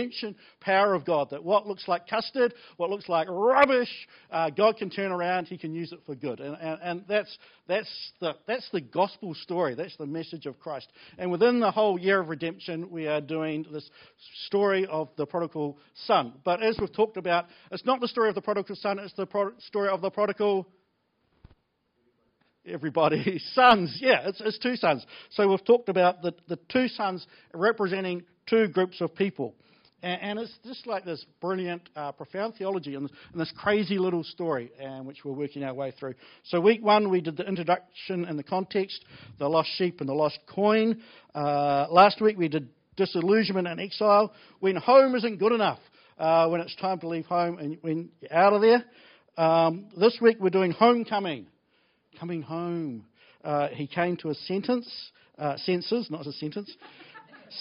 redemption power of God. That what looks like custard, what looks like rubbish, uh, God can turn around. He can use it for good. And, and, and that's, that's, the, that's the gospel story. That's the message of Christ. And within the whole year of redemption, we are doing this story of the prodigal son. But as we've talked about, it's not the story of the prodigal son, it's the pro- story of the prodigal everybody. Sons, yeah, it's, it's, two sons. So we've talked about the, the two sons representing two groups of people. And, and it's just like this brilliant, uh, profound theology and, and, this crazy little story, which we're working our way through. So week one, we did the introduction and the context, the lost sheep and the lost coin. Uh, last week, we did disillusionment and exile. When home isn't good enough, uh, when it's time to leave home and when you're out of there. Um, this week, we're doing homecoming coming home. Uh, he came to a sentence, uh, senses, not a sentence.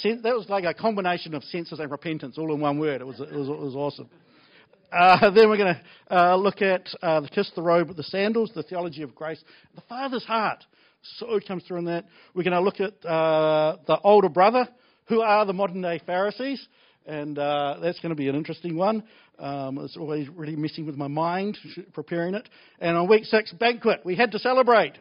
That was like a combination of senses and repentance all in one word. It was, it was, it was awesome. Uh, then we're going to uh, look at uh, the kiss, the robe, the sandals, the theology of grace, the Father's heart. So it comes through in that. We're going to look at uh, the older brother, who are the modern day Pharisees, and uh, that's going to be an interesting one. Um, it's always really messing with my mind preparing it. And on week six, banquet. We had to celebrate.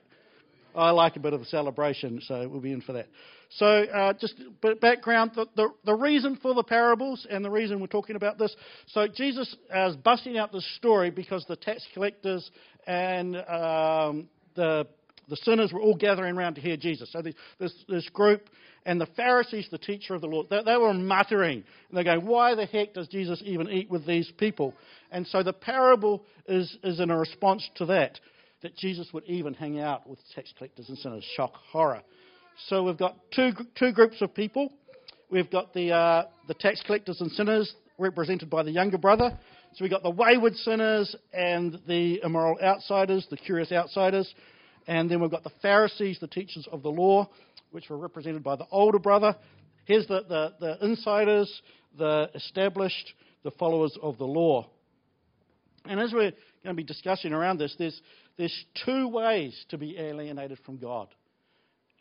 I like a bit of a celebration, so we'll be in for that. So, uh, just background the, the, the, reason for the parables and the reason we're talking about this. So, Jesus is busting out this story because the tax collectors and um, the, the sinners were all gathering around to hear Jesus. So, this, this group and the Pharisees, the teacher of the law, they, they were muttering. And they're going, why the heck does Jesus even eat with these people? And so the parable is, is in a response to that, that Jesus would even hang out with tax collectors and sinners. Shock, horror. So we've got two, two groups of people. We've got the, uh, the tax collectors and sinners represented by the younger brother. So we've got the wayward sinners and the immoral outsiders, the curious outsiders. And then we've got the Pharisees, the teachers of the law which were represented by the older brother. Here's the, the, the insiders, the established, the followers of the law. And as we're going to be discussing around this, there's, there's two ways to be alienated from God.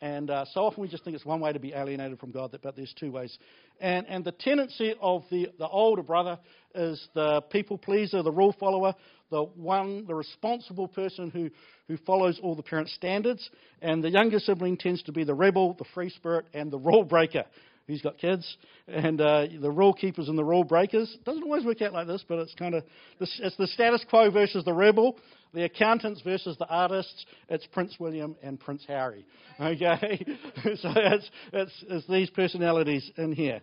And uh, so often we just think it's one way to be alienated from God, but there's two ways. And, and the tendency of the, the older brother is the people pleaser, the rule follower, the one, the responsible person who, who follows all the parent standards. And the younger sibling tends to be the rebel, the free spirit, and the rule breaker. He's got kids, and uh, the rule keepers and the rule breakers. Doesn't always work out like this, but it's kind of it's the status quo versus the rebel, the accountants versus the artists. It's Prince William and Prince Harry. Okay, so it's, it's, it's these personalities in here.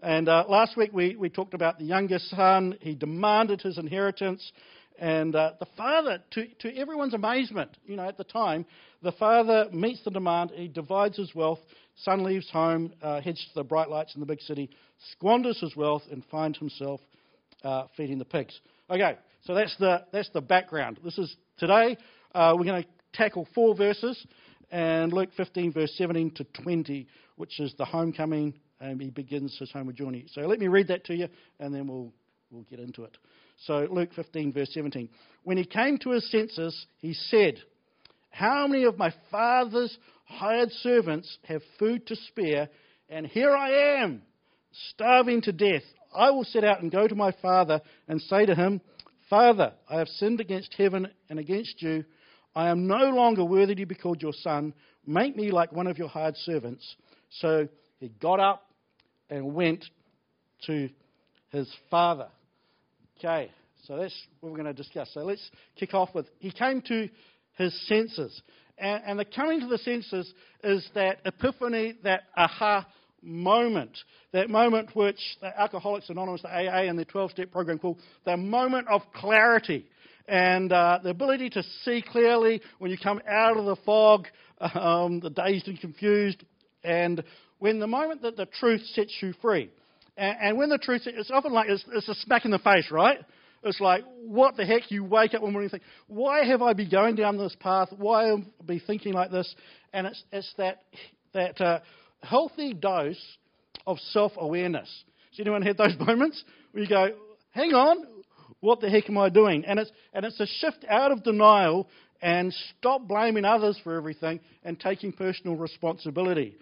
And uh, last week we, we talked about the youngest son. He demanded his inheritance. And uh, the father, to, to everyone's amazement, you know, at the time, the father meets the demand. He divides his wealth. Son leaves home, uh, heads to the bright lights in the big city, squanders his wealth, and finds himself uh, feeding the pigs. Okay, so that's the that's the background. This is today. Uh, we're going to tackle four verses, and Luke 15, verse 17 to 20, which is the homecoming, and he begins his homeward journey. So let me read that to you, and then we'll we'll get into it. So, Luke 15, verse 17. When he came to his senses, he said, How many of my father's hired servants have food to spare, and here I am, starving to death? I will set out and go to my father and say to him, Father, I have sinned against heaven and against you. I am no longer worthy to be called your son. Make me like one of your hired servants. So he got up and went to his father. Okay, so that's what we're going to discuss. So let's kick off with He came to his senses. And, and the coming to the senses is that epiphany, that aha moment, that moment which the Alcoholics Anonymous, the AA, and the 12 step program call the moment of clarity. And uh, the ability to see clearly when you come out of the fog, um, the dazed and confused, and when the moment that the truth sets you free. And, and when the truth, it's often like it's, it's a smack in the face, right? It's like, what the heck? You wake up one morning and think, why have I been going down this path? Why am I been thinking like this? And it's, it's that, that uh, healthy dose of self awareness. Has anyone had those moments where you go, hang on, what the heck am I doing? And it's, and it's a shift out of denial and stop blaming others for everything and taking personal responsibility.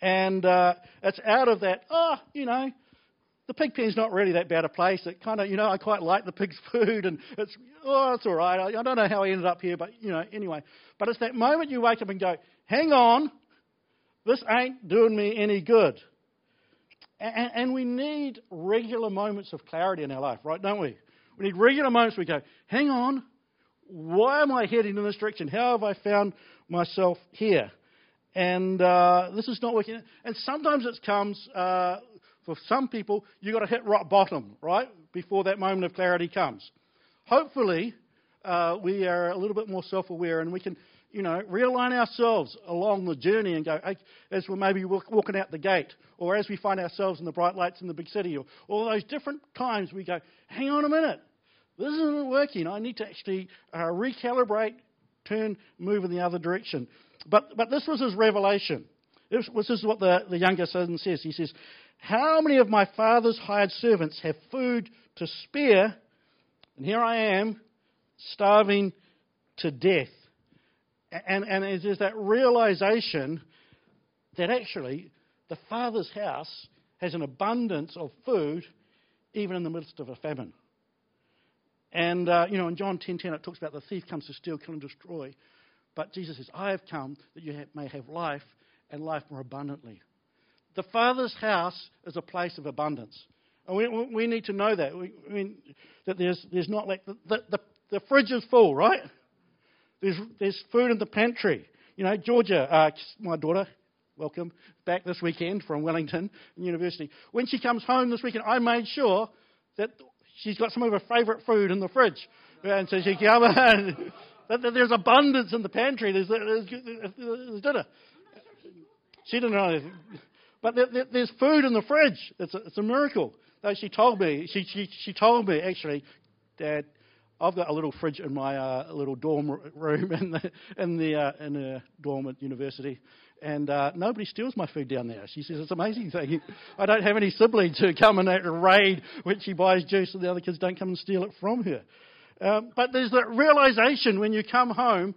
And uh, it's out of that, oh, you know, the pig pen's not really that bad a place. It kind of, you know, I quite like the pig's food, and it's, oh, it's all right. I, I don't know how I ended up here, but, you know, anyway. But it's that moment you wake up and go, hang on, this ain't doing me any good. And, and we need regular moments of clarity in our life, right, don't we? We need regular moments where we go, hang on, why am I heading in this direction? How have I found myself here? And uh, this is not working. And sometimes it comes, uh, for some people, you've got to hit rock bottom, right, before that moment of clarity comes. Hopefully, uh, we are a little bit more self aware and we can, you know, realign ourselves along the journey and go, as we're maybe walking out the gate, or as we find ourselves in the bright lights in the big city, or all those different times we go, hang on a minute, this isn't working. I need to actually uh, recalibrate, turn, move in the other direction. But, but this was his revelation. This, is what the, the younger son says. He says, How many of my father's hired servants have food to spare? And here I am, starving to death. And, and there's that realization that actually the father's house has an abundance of food even in the midst of a famine. And, uh, you know, in John 10.10 10, it talks about the thief comes to steal, kill, and destroy. But Jesus says, I have come that you have, may have life and life more abundantly. The Father's house is a place of abundance. And we, we need to know that. We, mean, that there's, there's not like, the, the, the, fridge is full, right? There's, there's food in the pantry. You know, Georgia, uh, my daughter, welcome, back this weekend from Wellington University. When she comes home this weekend, I made sure that she's got some of her favourite food in the fridge. And so she come in. There's abundance in the pantry. There's, there's, there's dinner. She didn't know. But there, there's food in the fridge. It's a, it's a miracle. Though she told me, she, she, she told me actually, Dad, I've got a little fridge in my uh, little dorm room in the in the uh, in the dorm at university, and uh, nobody steals my food down there. She says it's an amazing thing. I don't have any siblings who come and raid when she buys juice, and the other kids don't come and steal it from her. Um, but there's that realization when you come home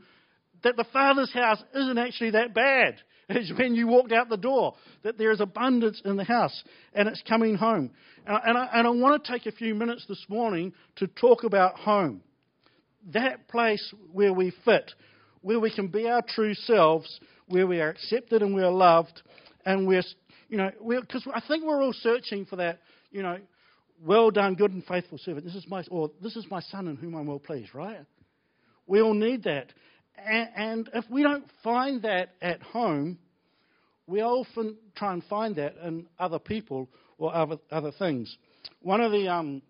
that the Father's house isn't actually that bad. It's when you walked out the door that there is abundance in the house and it's coming home. And, and, I, and I want to take a few minutes this morning to talk about home. That place where we fit, where we can be our true selves where we are accepted and we're loved, and we're, you know, because I think we're all searching for that, you know, well done, good and faithful servant. This is my, or this is my son in whom I'm well pleased, right? We all need that. And, if we don't find that at home, we often try and find that in other people or other, other things. One of the um,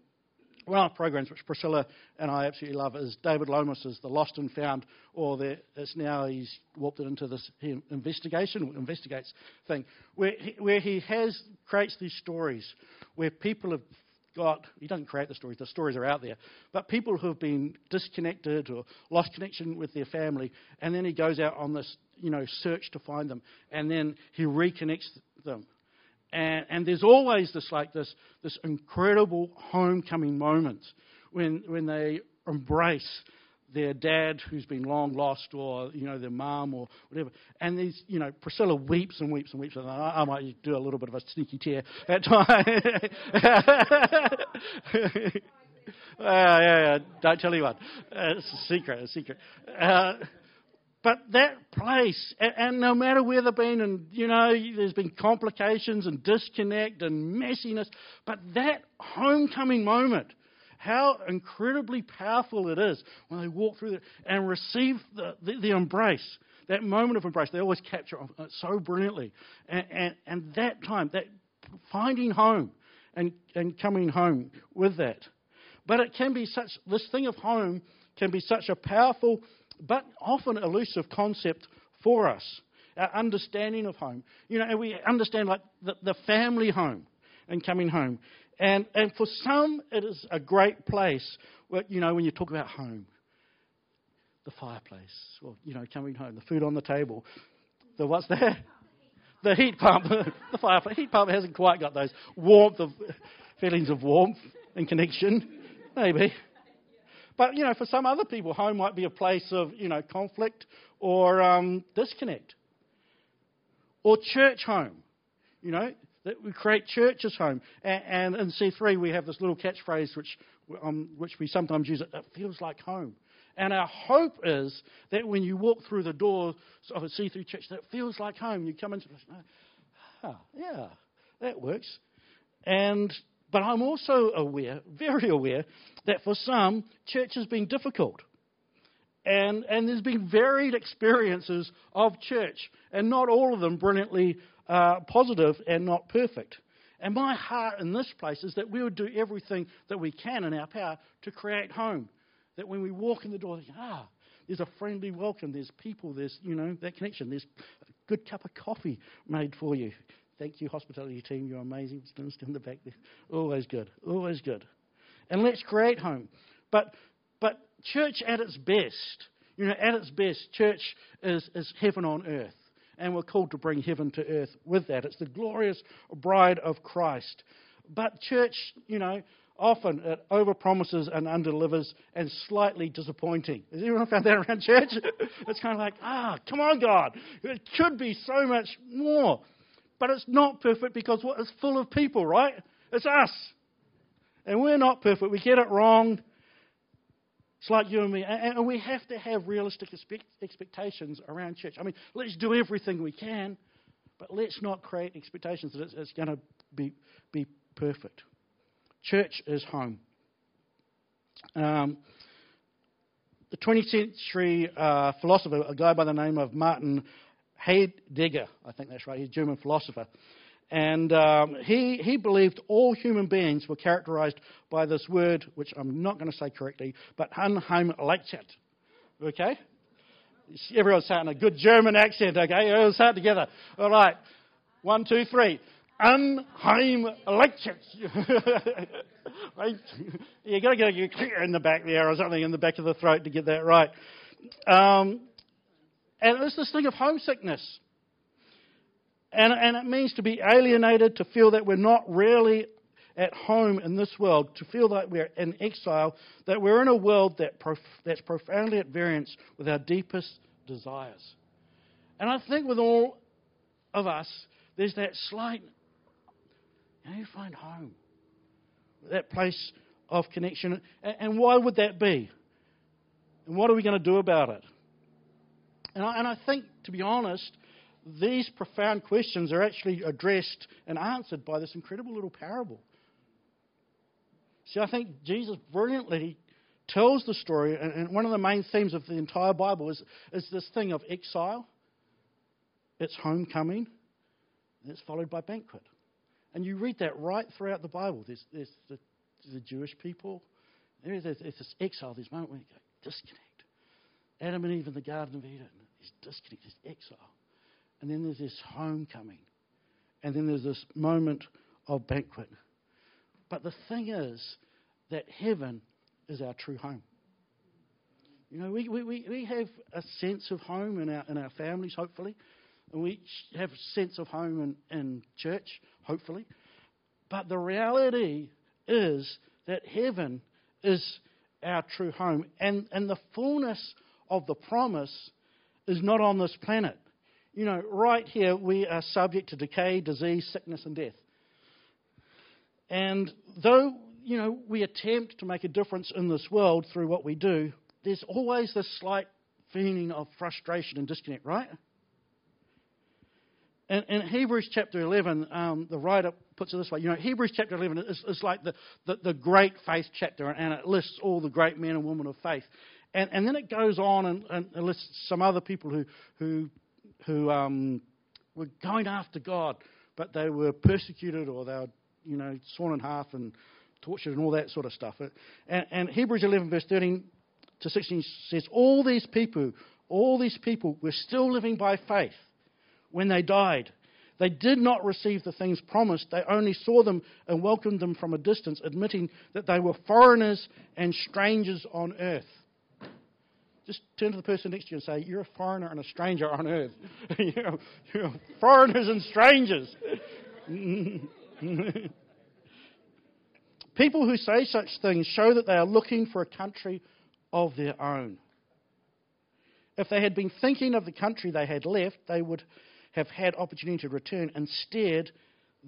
one of the programs which Priscilla and I absolutely love is David Lomas's The Lost and Found, or the, it's now he's warped it into this investigation, investigates thing, where he, where he has creates these stories where people have got, he doesn't create the stories, the stories are out there, but people who have been disconnected or lost connection with their family, and then he goes out on this, you know, search to find them, and then he reconnects them. And, and there's always this like this, this incredible homecoming moment when, when they embrace their dad who's been long lost or you know their mum or whatever. And these you know priscilla weeps and weeps and weeps. And i, I might do a little bit of a sneaky tear at times uh, yeah, yeah, don't tell anyone. Uh, it's a secret a secret. Uh, but that place, and no matter where they've been, and you know, there's been complications and disconnect and messiness, but that homecoming moment, how incredibly powerful it is when they walk through it and receive the, the, the embrace, that moment of embrace. They always capture it so brilliantly. And, and, and that time, that finding home and, and coming home with that. But it can be such, this thing of home can be such a powerful but often elusive concept for us. Our understanding of home. You know, and we understand like the, the family home and coming home. And, and for some, it is a great place, where, you know, when you talk about home. The fireplace, or, you know, coming home, the food on the table. The what's there? The heat pump. the fireplace. Heat pump hasn't quite got those warmth of feelings of warmth and connection. Maybe. But, you know, for some other people, home might be a place of, you know, conflict or um, disconnect. Or church home. You know, that we create church as home. And, and in C3, we have this little catchphrase which, um, which we sometimes use. It feels like home. And our hope is that when you walk through the doors of a C3 church, that feels like home. You come into this, ah, yeah, that works. And but I'm also aware, very aware, that for some, church has been difficult. And, and there's been varied experiences of church, and not all of them brilliantly uh, positive and not perfect. And my heart in this place is that we would do everything that we can in our power to create home. That when we walk in the door, ah, there's a friendly welcome, there's people, there's, you know, that connection, there's a good cup of coffee made for you. Thank you, hospitality team. You're amazing. Stand in the back there. Always good. Always good. And let's create home. But, but church at its best, you know, at its best, church is, is heaven on earth. And we're called to bring heaven to earth with that. It's the glorious bride of Christ. But church, you know, often it overpromises and underdelivers and slightly disappointing. Has anyone found that around church? it's kind of like, ah, come on, God. It could be so much more. But it's not perfect because it's full of people, right? It's us. And we're not perfect. We get it wrong. It's like you and me. And we have to have realistic expectations around church. I mean, let's do everything we can, but let's not create expectations that it's, going to be, be perfect. Church is home. Um, the 20th century uh, philosopher, a guy by the name of Martin Heidegger, I think that's right, he's a German philosopher. And um, he, he believed all human beings were characterized by this word, which I'm not going to say correctly, but Unheimlichkeit. Okay? Everyone's saying a good German accent, okay? Everyone say it together. All right. One, two, three. Unheimlichkeit. right? You've got to get a in the back there or something in the back of the throat to get that right. Um, and it's this thing of homesickness. And, and it means to be alienated, to feel that we're not really at home in this world, to feel that we're in exile, that we're in a world that prof- that's profoundly at variance with our deepest desires. And I think with all of us, there's that slight, you know, you find home, that place of connection. And, and why would that be? And what are we going to do about it? And I, and I think, to be honest, these profound questions are actually addressed and answered by this incredible little parable. See, I think Jesus brilliantly tells the story, and, one of the main themes of the entire Bible is, is this thing of exile, it's homecoming, and it's followed by banquet. And you read that right throughout the Bible. There's, there's the, the Jewish people, there's, there's this exile, this moment where you go, disconnect. Adam and Eve in the Garden of Eden, this disconnect, this exile. And then there's this homecoming. And then there's this moment of banquet. But the thing is that heaven is our true home. You know, we, we, we have a sense of home in our, in our families, hopefully. And we have a sense of home in, in church, hopefully. But the reality is that heaven is our true home. And, and the fullness of the promise is not on this planet. You know, right here we are subject to decay, disease, sickness, and death. And though, you know, we attempt to make a difference in this world through what we do, there's always this slight feeling of frustration and disconnect, right? And in Hebrews chapter 11, um, the writer puts it this way. You know, Hebrews chapter 11 is, is like the, the, the, great faith chapter, and it lists all the great men and women of faith. And, and then it goes on and, and lists some other people who, who, who um, were going after God, but they were persecuted or they were, you know, sawn in half and tortured and all that sort of stuff. And, and Hebrews 11, verse 13 to 16 says, All these people, all these people were still living by faith when they died. They did not receive the things promised. They only saw them and welcomed them from a distance, admitting that they were foreigners and strangers on earth. Just turn to the person next to you and say, You're a foreigner and a stranger on earth. you're, you're foreigners and strangers. People who say such things show that they are looking for a country of their own. If they had been thinking of the country they had left, they would have had opportunity to return. Instead,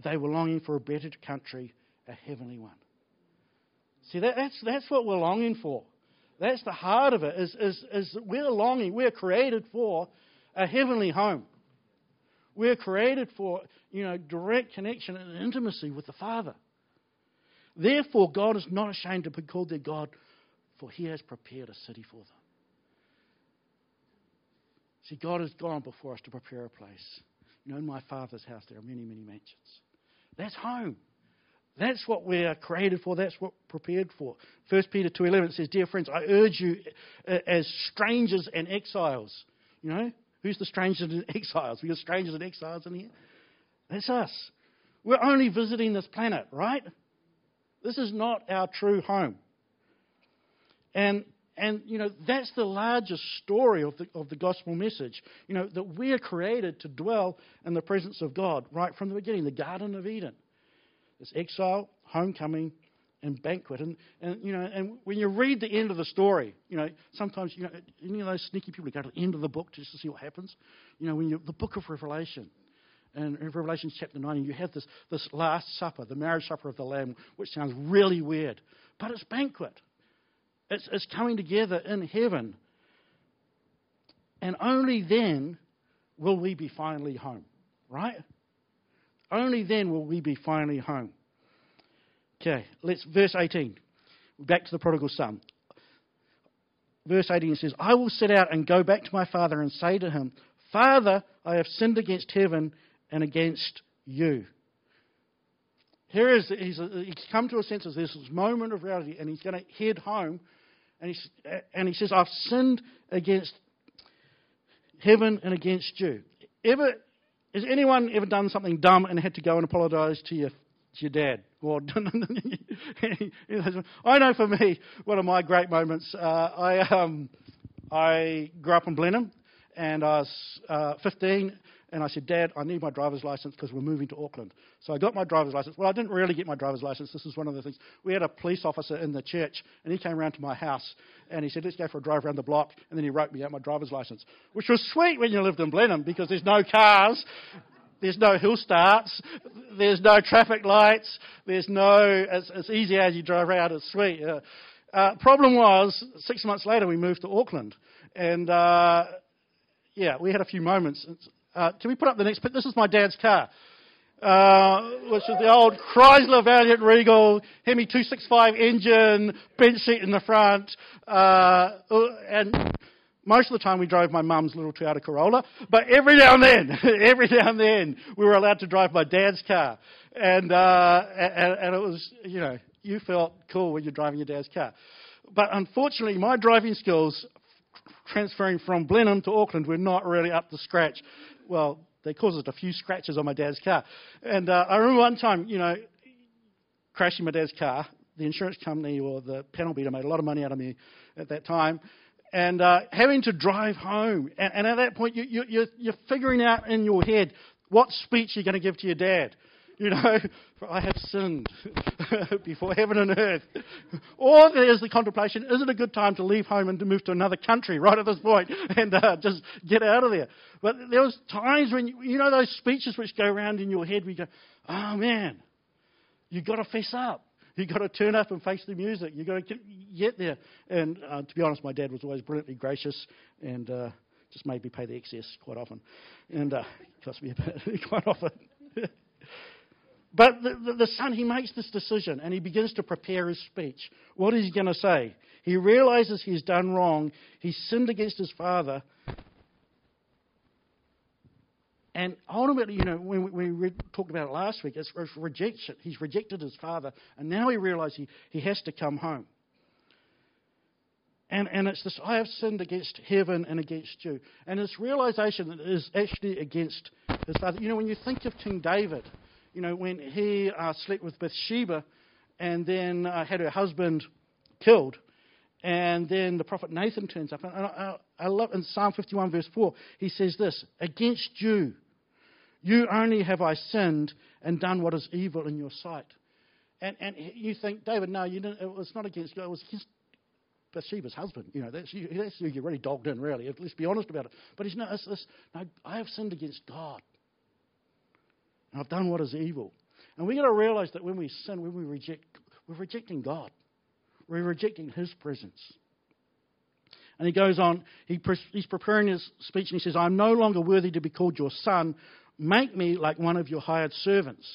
they were longing for a better country, a heavenly one. See, that, that's, that's what we're longing for. That's the heart of it, is, is, is we're longing, we're created for a heavenly home. We're created for, you know, direct connection and intimacy with the Father. Therefore, God is not ashamed to be called their God, for he has prepared a city for them. See, God has gone before us to prepare a place. You know, in my Father's house there are many, many mansions. That's home. That's what we're created for. That's what prepared for. 1 Peter 2.11 says, Dear friends, I urge you uh, as strangers and exiles. You know, who's the strangers and exiles? We got strangers and exiles in here. That's us. We're only visiting this planet, right? This is not our true home. And, and you know, that's the largest story of the, of the gospel message. You know, that we're created to dwell in the presence of God right from the beginning, the Garden of Eden. It's exile, homecoming, and banquet. And, and, you know, and when you read the end of the story, you know, sometimes, you know, any of those sneaky people go to the end of the book just to see what happens. You know, when you, the book of Revelation, and in Revelation chapter 9, you have this, this Last Supper, the marriage supper of the Lamb, which sounds really weird. But it's banquet. It's, it's coming together in heaven. And only then will we be finally home, right? Only then will we be finally home. Okay, let's verse 18. Back to the prodigal son. Verse 18 says, I will set out and go back to my father and say to him, Father, I have sinned against heaven and against you. Here is, he's, he's come to a sense of this moment of reality, and he's going to head home, and, and he says, I've sinned against heaven and against you. Ever has anyone ever done something dumb and had to go and apologise to your, to your dad? Or I know for me, one of my great moments. Uh, I um, I grew up in Blenheim, and I was uh, 15, and I said, Dad, I need my driver's license because we're moving to Auckland. So I got my driver's license. Well, I didn't really get my driver's license. This is one of the things. We had a police officer in the church, and he came around to my house, and he said, let's go for a drive around the block, and then he wrote me out my driver's license, which was sweet when you lived in Blenheim because there's no cars. There's no hill starts. There's no traffic lights. There's no, it's, it's easy as you drive around. It's sweet. Uh, problem was, six months later, we moved to Auckland. And, uh, yeah, we had a few moments. Uh, can we put up the next picture? This is my dad's car, uh, which is the old Chrysler Valiant Regal Hemi 265 engine, bench seat in the front, uh, and most of the time we drove my mum's little Toyota Corolla, but every now and then, every now and then, we were allowed to drive my dad's car, and, uh, and and it was you know you felt cool when you're driving your dad's car, but unfortunately my driving skills transferring from Blenheim to Auckland were not really up to scratch well, they caused a few scratches on my dad's car. And uh, I remember one time, you know, crashing my dad's car. The insurance company or the panel beater made a lot of money out of me at that time. And uh, having to drive home. And, and at that point, you, you, you're, you're figuring out in your head what speech you're going to give to your dad. You know, for I have sinned before heaven and earth. Or there's the contemplation, is it a good time to leave home and to move to another country right at this point and uh, just get out of there? But there was times when, you, know those speeches which go around in your head, we go, oh man, you've got to fess up. You've got to turn up and face the music. You've got to get there. And uh, to be honest, my dad was always brilliantly gracious and uh, just made me pay the excess quite often. And uh, cost me a bit quite often. But the, the, the, son, he makes this decision and he begins to prepare his speech. What is he going to say? He realizes he's done wrong. He's sinned against his father. And ultimately, you know, when we, we talked about it last week, it's, it's rejection. He's rejected his father, and now he realizes he, he has to come home. And, and it's this I have sinned against heaven and against you. And this realization is actually against his father. You know, when you think of King David, you know, when he uh, slept with Bathsheba and then uh, had her husband killed. And then the prophet Nathan turns up. And I, I love in Psalm 51, verse 4, he says this Against you, you only have I sinned and done what is evil in your sight. And, and you think, David, no, you didn't, it was not against you, it was against Bathsheba's husband. You know, that's you, that's you you're really dogged in, really. Let's be honest about it. But he's no, it's, it's, no, I have sinned against God. I've done what is evil. And we've got to realize that when we sin, when we reject, we're rejecting God. We're rejecting His presence. And he goes on, he he's preparing his speech and he says, I'm no longer worthy to be called your son. Make me like one of your hired servants.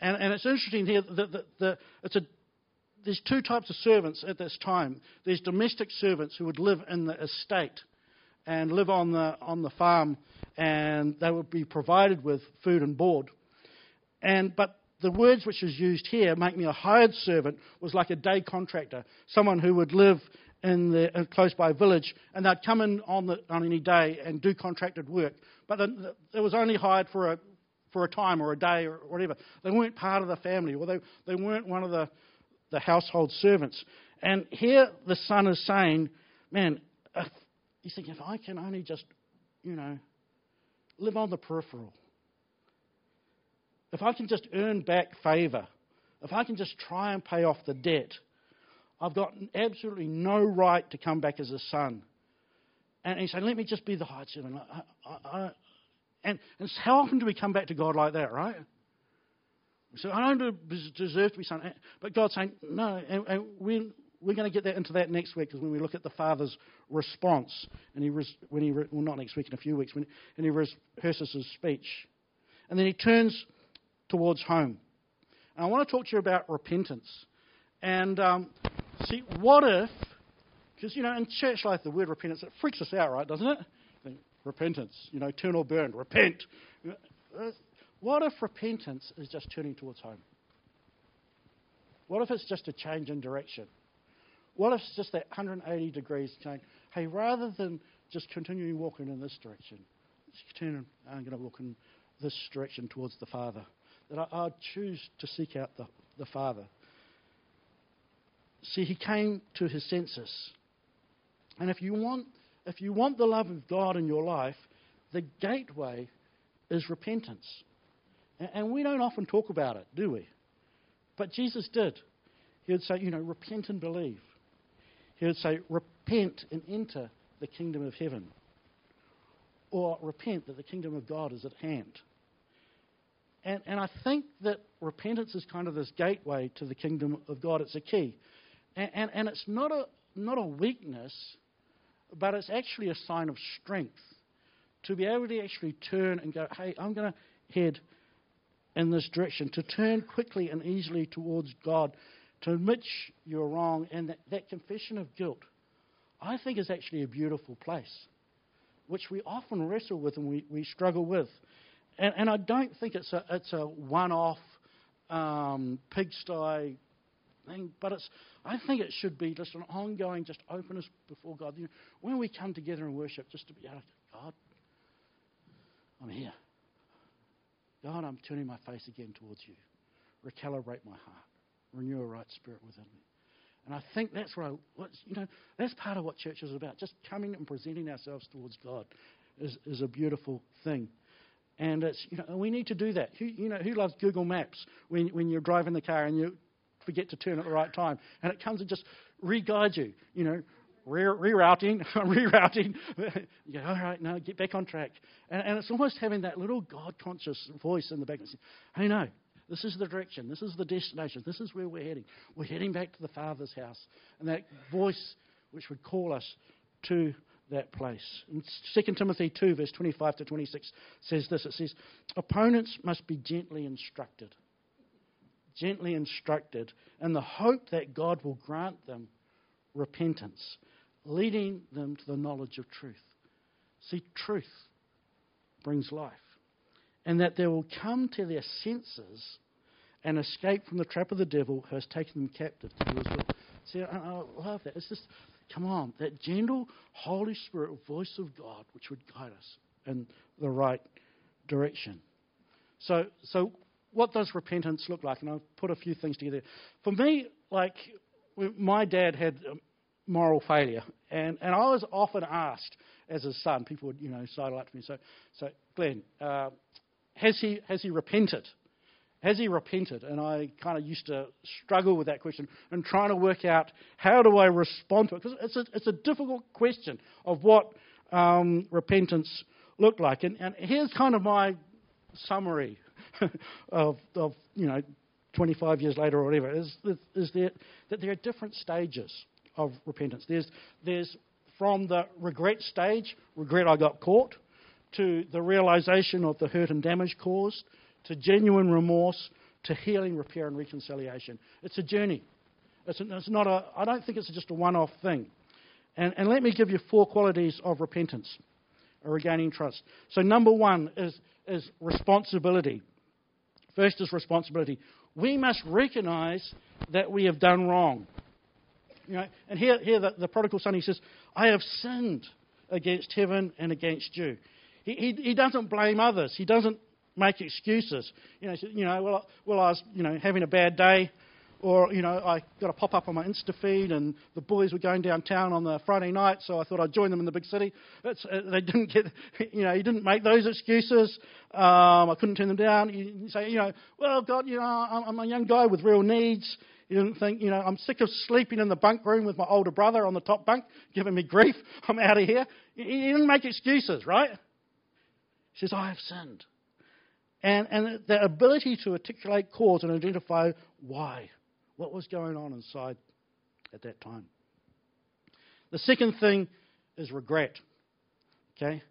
And, and it's interesting here that the, the, it's a, there's two types of servants at this time. There's domestic servants who would live in the estate and live on the, on the farm, and they would be provided with food and board. And, but the words which is used here, make me a hired servant, was like a day contractor, someone who would live in the uh, close by village, and they'd come in on, the, on any day and do contracted work. But the, it was only hired for a for a time or a day or whatever. They weren't part of the family, or they they weren't one of the the household servants. And here the son is saying, "Man, if, he's thinking if I can only just, you know, live on the peripheral, if I can just earn back favour, if I can just try and pay off the debt." I've got absolutely no right to come back as a son. And he said, Let me just be the high servant. I, I, I, and, and how often do we come back to God like that, right? So I don't deserve to be son. But God's saying, No. And, and we're going to get that into that next week because when we look at the Father's response, and he when he well not next week in a few weeks, when and he rehearses his speech, and then he turns towards home. And I want to talk to you about repentance. And um, See, what if, because, you know, in church life, the word repentance, it freaks us out, right, doesn't it? Repentance, you know, turn or burn, repent. What if repentance is just turning towards home? What if it's just a change in direction? What if it's just that 180 degrees change? Hey, rather than just continuing walking in this direction, turn, I'm going to uh, walk in this direction towards the Father. That I, I choose to seek out the, the Father. See, he came to his senses. And if you want, if you want the love of God in your life, the gateway is repentance. And we don't often talk about it, do we? But Jesus did. He would say, you know, repent and believe. He would say, repent and enter the kingdom of heaven. Or repent that the kingdom of God is at hand. And, and I think that repentance is kind of this gateway to the kingdom of God. It's a key. And, and, and it's not a, not a weakness, but it's actually a sign of strength to be able to actually turn and go, hey, I'm going to head in this direction, to turn quickly and easily towards God, to admit you're wrong, and that, that confession of guilt, I think is actually a beautiful place, which we often wrestle with and we, we struggle with. And, and I don't think it's a, it's a one off um, pigsty thing, but it's, I think it should be just an ongoing, just openness before God. You know, when we come together and worship, just to be able to, God, I'm here. God, I'm turning my face again towards you. Recalibrate my heart. Renew a right spirit within me. And I think that's what, I, you know, that's part of what church is about. Just coming and presenting ourselves towards God is, is a beautiful thing. And it's, you know, we need to do that. Who, you know, who loves Google Maps when, when you're driving the car and you forget to turn at the right time. And it comes and just re-guides you, you know, rerouting, rerouting. you go, all right, now get back on track. And, and it's almost having that little God conscious voice in the back saying, hey, no, this is the direction, this is the destination, this is where we're heading. We're heading back to the Father's house. And that voice which would call us to that place. And 2 Timothy 2, verse 25 to 26 says this it says, Opponents must be gently instructed gently instructed in the hope that God will grant them repentance, leading them to the knowledge of truth. See, truth brings life. And that they will come to their senses and escape from the trap of the devil who has taken them captive to do his will. See, I, I love that. It's just, come on, that gentle Holy Spirit voice of God which would guide us in the right direction. So, so what does repentance look like? And I've put a few things together. For me, like, my dad had moral failure, and, and I was often asked as a son, people would, you know, sidle up to me, so, so Glenn, uh, has, he, has he repented? Has he repented? And I kind of used to struggle with that question and trying to work out how do I respond to it? Because it's a, it's a difficult question of what um, repentance looked like. And, and here's kind of my summary of, of, you know, 25 years later or whatever, is, is there, that there are different stages of repentance. There's, there's from the regret stage, regret I got caught, to the realization of the hurt and damage caused, to genuine remorse, to healing, repair, and reconciliation. It's a journey. It's, it's not a, I don't think it's just a one off thing. And, and let me give you four qualities of repentance or regaining trust. So, number one is, is responsibility. First is responsibility. We must recognize that we have done wrong. You know, and here, here the, the prodigal son, he says, I have sinned against heaven and against you. He, he, he doesn't blame others. He doesn't make excuses. You know, you know, well, well, I was, you know, having a bad day, or you know, I got a pop up on my Insta feed, and the boys were going downtown on the Friday night, so I thought I'd join them in the big city. It's, uh, they didn't get, you know, he didn't make those excuses. Um, I couldn't turn them down. You say, you know, well, God, you know, I'm, a young guy with real needs. He didn't think, you know, I'm sick of sleeping in the bunk room with my older brother on the top bunk, giving me grief. I'm out of here. He didn't make excuses, right? He says, I have sinned. And, and the ability to articulate cause and identify why, what was going on inside at that time. The second thing is regret. Okay?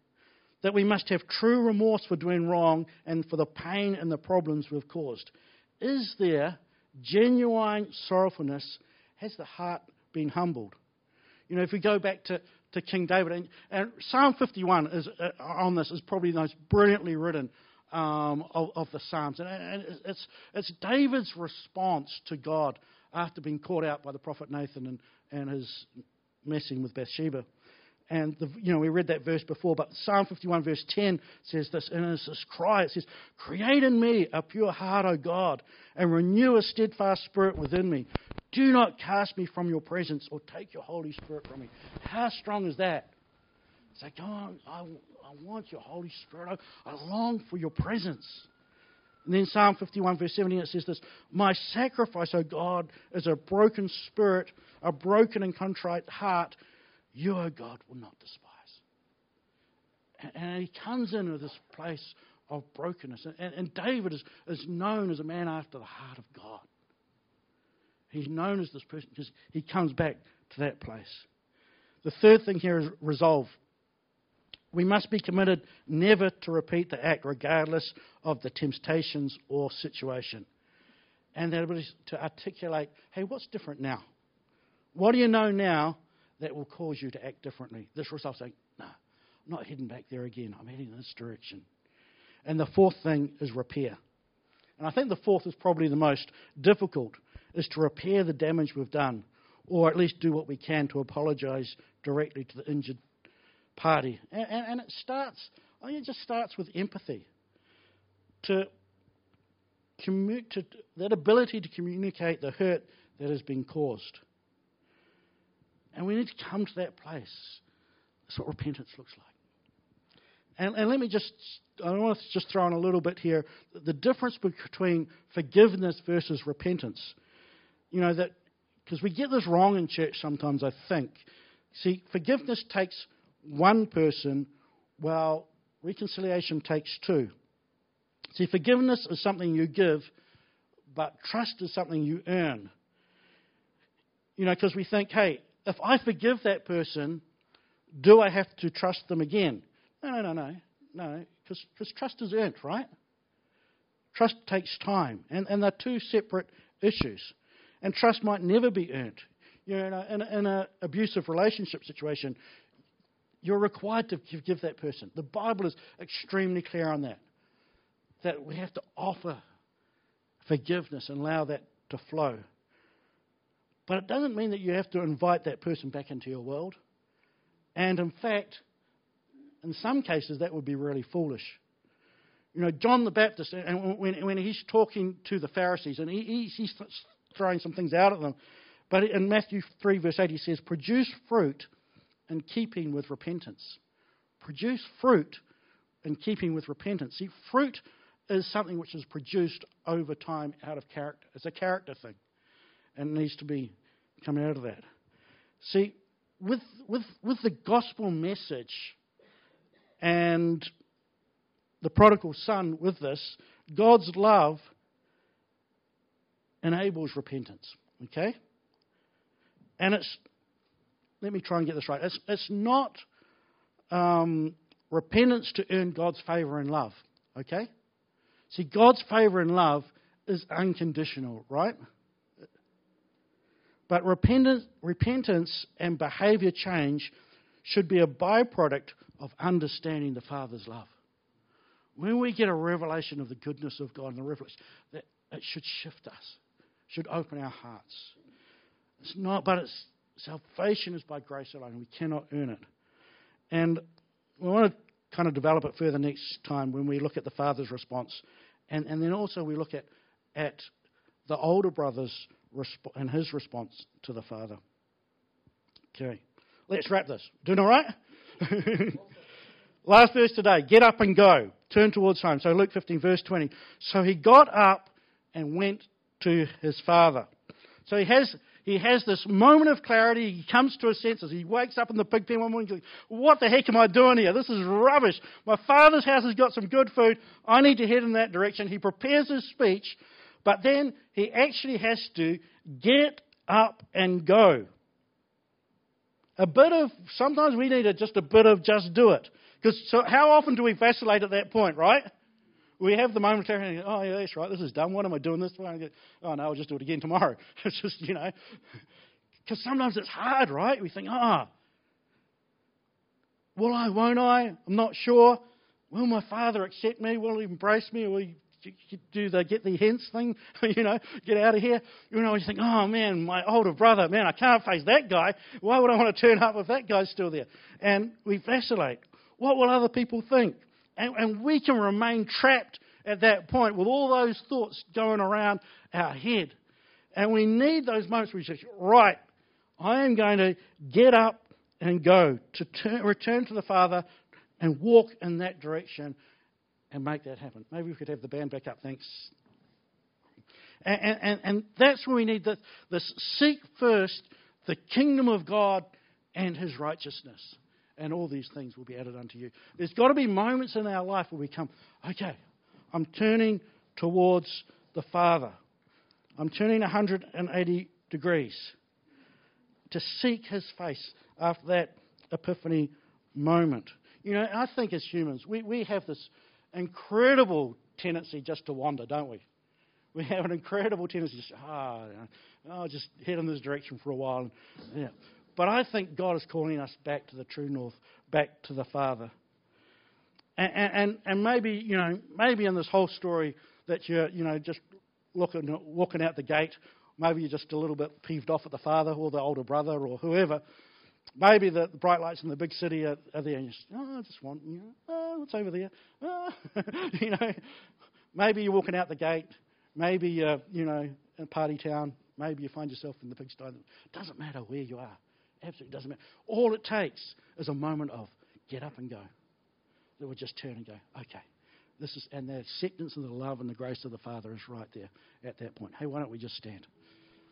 That we must have true remorse for doing wrong and for the pain and the problems we've caused. Is there genuine sorrowfulness? Has the heart been humbled? You know, if we go back to, to King David, and, and Psalm 51 is, uh, on this is probably the most brilliantly written um, of, of, the Psalms. And, and it's, it's, David's response to God after being caught out by the prophet Nathan and, and his messing with Bathsheba. And, the, you know, we read that verse before, but Psalm 51, verse 10 says this, and it's this cry. It says, Create in me a pure heart, O God, and renew a steadfast spirit within me. Do not cast me from your presence or take your Holy Spirit from me. How strong is that? It's like, oh, I, I want your Holy Spirit. I, I long for your presence. And then Psalm 51, verse 17, it says this My sacrifice, O God, is a broken spirit, a broken and contrite heart. You, O God, will not despise. And, and he comes into this place of brokenness. And, and David is, is known as a man after the heart of God. He's known as this person because he comes back to that place. The third thing here is resolve. We must be committed never to repeat the act, regardless of the temptations or situation. And that ability to articulate, hey, what's different now? What do you know now that will cause you to act differently? This result saying, no, I'm not heading back there again. I'm heading in this direction. And the fourth thing is repair. And I think the fourth is probably the most difficult, is to repair the damage we've done, or at least do what we can to apologize directly to the injured party. And, and, and it starts, I think it just starts with empathy. To, commu- to that ability to communicate the hurt that has been caused. And we need to come to that place. That's what repentance looks like. And, and let me just, I want to just throw in a little bit here the difference between forgiveness versus repentance. You know, that, because we get this wrong in church sometimes, I think. See, forgiveness takes one person, while reconciliation takes two. See, forgiveness is something you give, but trust is something you earn. You know, because we think, hey, if I forgive that person, do I have to trust them again? No, no, no, no. No, because trust is earned, right? Trust takes time, and, and they're two separate issues. And trust might never be earned. You know, in an abusive relationship situation, you're required to give that person. The Bible is extremely clear on that. That we have to offer forgiveness and allow that to flow. But it doesn't mean that you have to invite that person back into your world. And in fact, in some cases, that would be really foolish. You know, John the Baptist, and when, when he's talking to the Pharisees, and he, he's throwing some things out at them, but in Matthew 3, verse 8, he says, Produce fruit in keeping with repentance. Produce fruit in keeping with repentance. See, fruit is something which is produced over time out of character. It's a character thing and needs to be coming out of that. See, with, with, with the gospel message and the prodigal son with this, God's love enables repentance. Okay? And it's, let me try and get this right. It's, it's not um, repentance to earn God's favour and love. Okay? See, God's favour and love is unconditional, right? But repentance, repentance and behaviour change should be a byproduct of understanding the Father's love. When we get a revelation of the goodness of God and the revelation, that it should shift us, should open our hearts. It's not, but it's salvation is by grace alone. We cannot earn it. And we want to kind of develop it further next time when we look at the Father's response. And, and then also we look at, at the older brother's resp- and his response to the Father. Okay. Let's wrap this. Doing all right? Last verse today. Get up and go. Turn towards home. So Luke 15, verse 20. So he got up and went to his father. So he has, he has this moment of clarity. He comes to his senses. He wakes up in the pig pen one morning. Goes, what the heck am I doing here? This is rubbish. My father's house has got some good food. I need to head in that direction. He prepares his speech, but then he actually has to get up and go. A bit of, sometimes we need a, just a bit of just do it. Because so how often do we vacillate at that point, right? We have the momentary, oh, yeah, that's right, this is done. What am I doing this for? Oh, no, I'll just do it again tomorrow. It's just, you know, because sometimes it's hard, right? We think, ah, oh, will I, won't I? I'm not sure. Will my father accept me? Will he embrace me? Will he do the get the hints thing, you know, get out of here. You know, you think, oh man, my older brother, man, I can't face that guy. Why would I want to turn up if that guy's still there? And we vacillate. What will other people think? And, and we can remain trapped at that point with all those thoughts going around our head. And we need those moments where we say, right, I am going to get up and go, to turn, return to the Father and walk in that direction and make that happen. Maybe we could have the band back up, thanks. And, and, and that's where we need this, this seek first the kingdom of God and his righteousness. And all these things will be added unto you. There's got to be moments in our life where we come, okay, I'm turning towards the Father. I'm turning 180 degrees to seek his face after that epiphany moment. You know, I think as humans, we, we have this incredible tendency just to wander, don't we? We have an incredible tendency to just, ah, oh, I'll just head in this direction for a while. Yeah. But I think God is calling us back to the true north, back to the Father. And, and, and maybe, you know, maybe in this whole story that you're, you know, just looking, walking out the gate, maybe you're just a little bit peeved off at the father or the older brother or whoever. Maybe the, the bright lights in the big city are, are there, and you just, oh, I just want, you know, oh, what's over there? Oh. you know, maybe you're walking out the gate. Maybe you're, you know, in a party town. Maybe you find yourself in the pigsty. It doesn't matter where you are. Absolutely doesn't matter. All it takes is a moment of get up and go. That would just turn and go, okay. This is, and the acceptance of the love and the grace of the Father is right there at that point. Hey, why don't we just stand?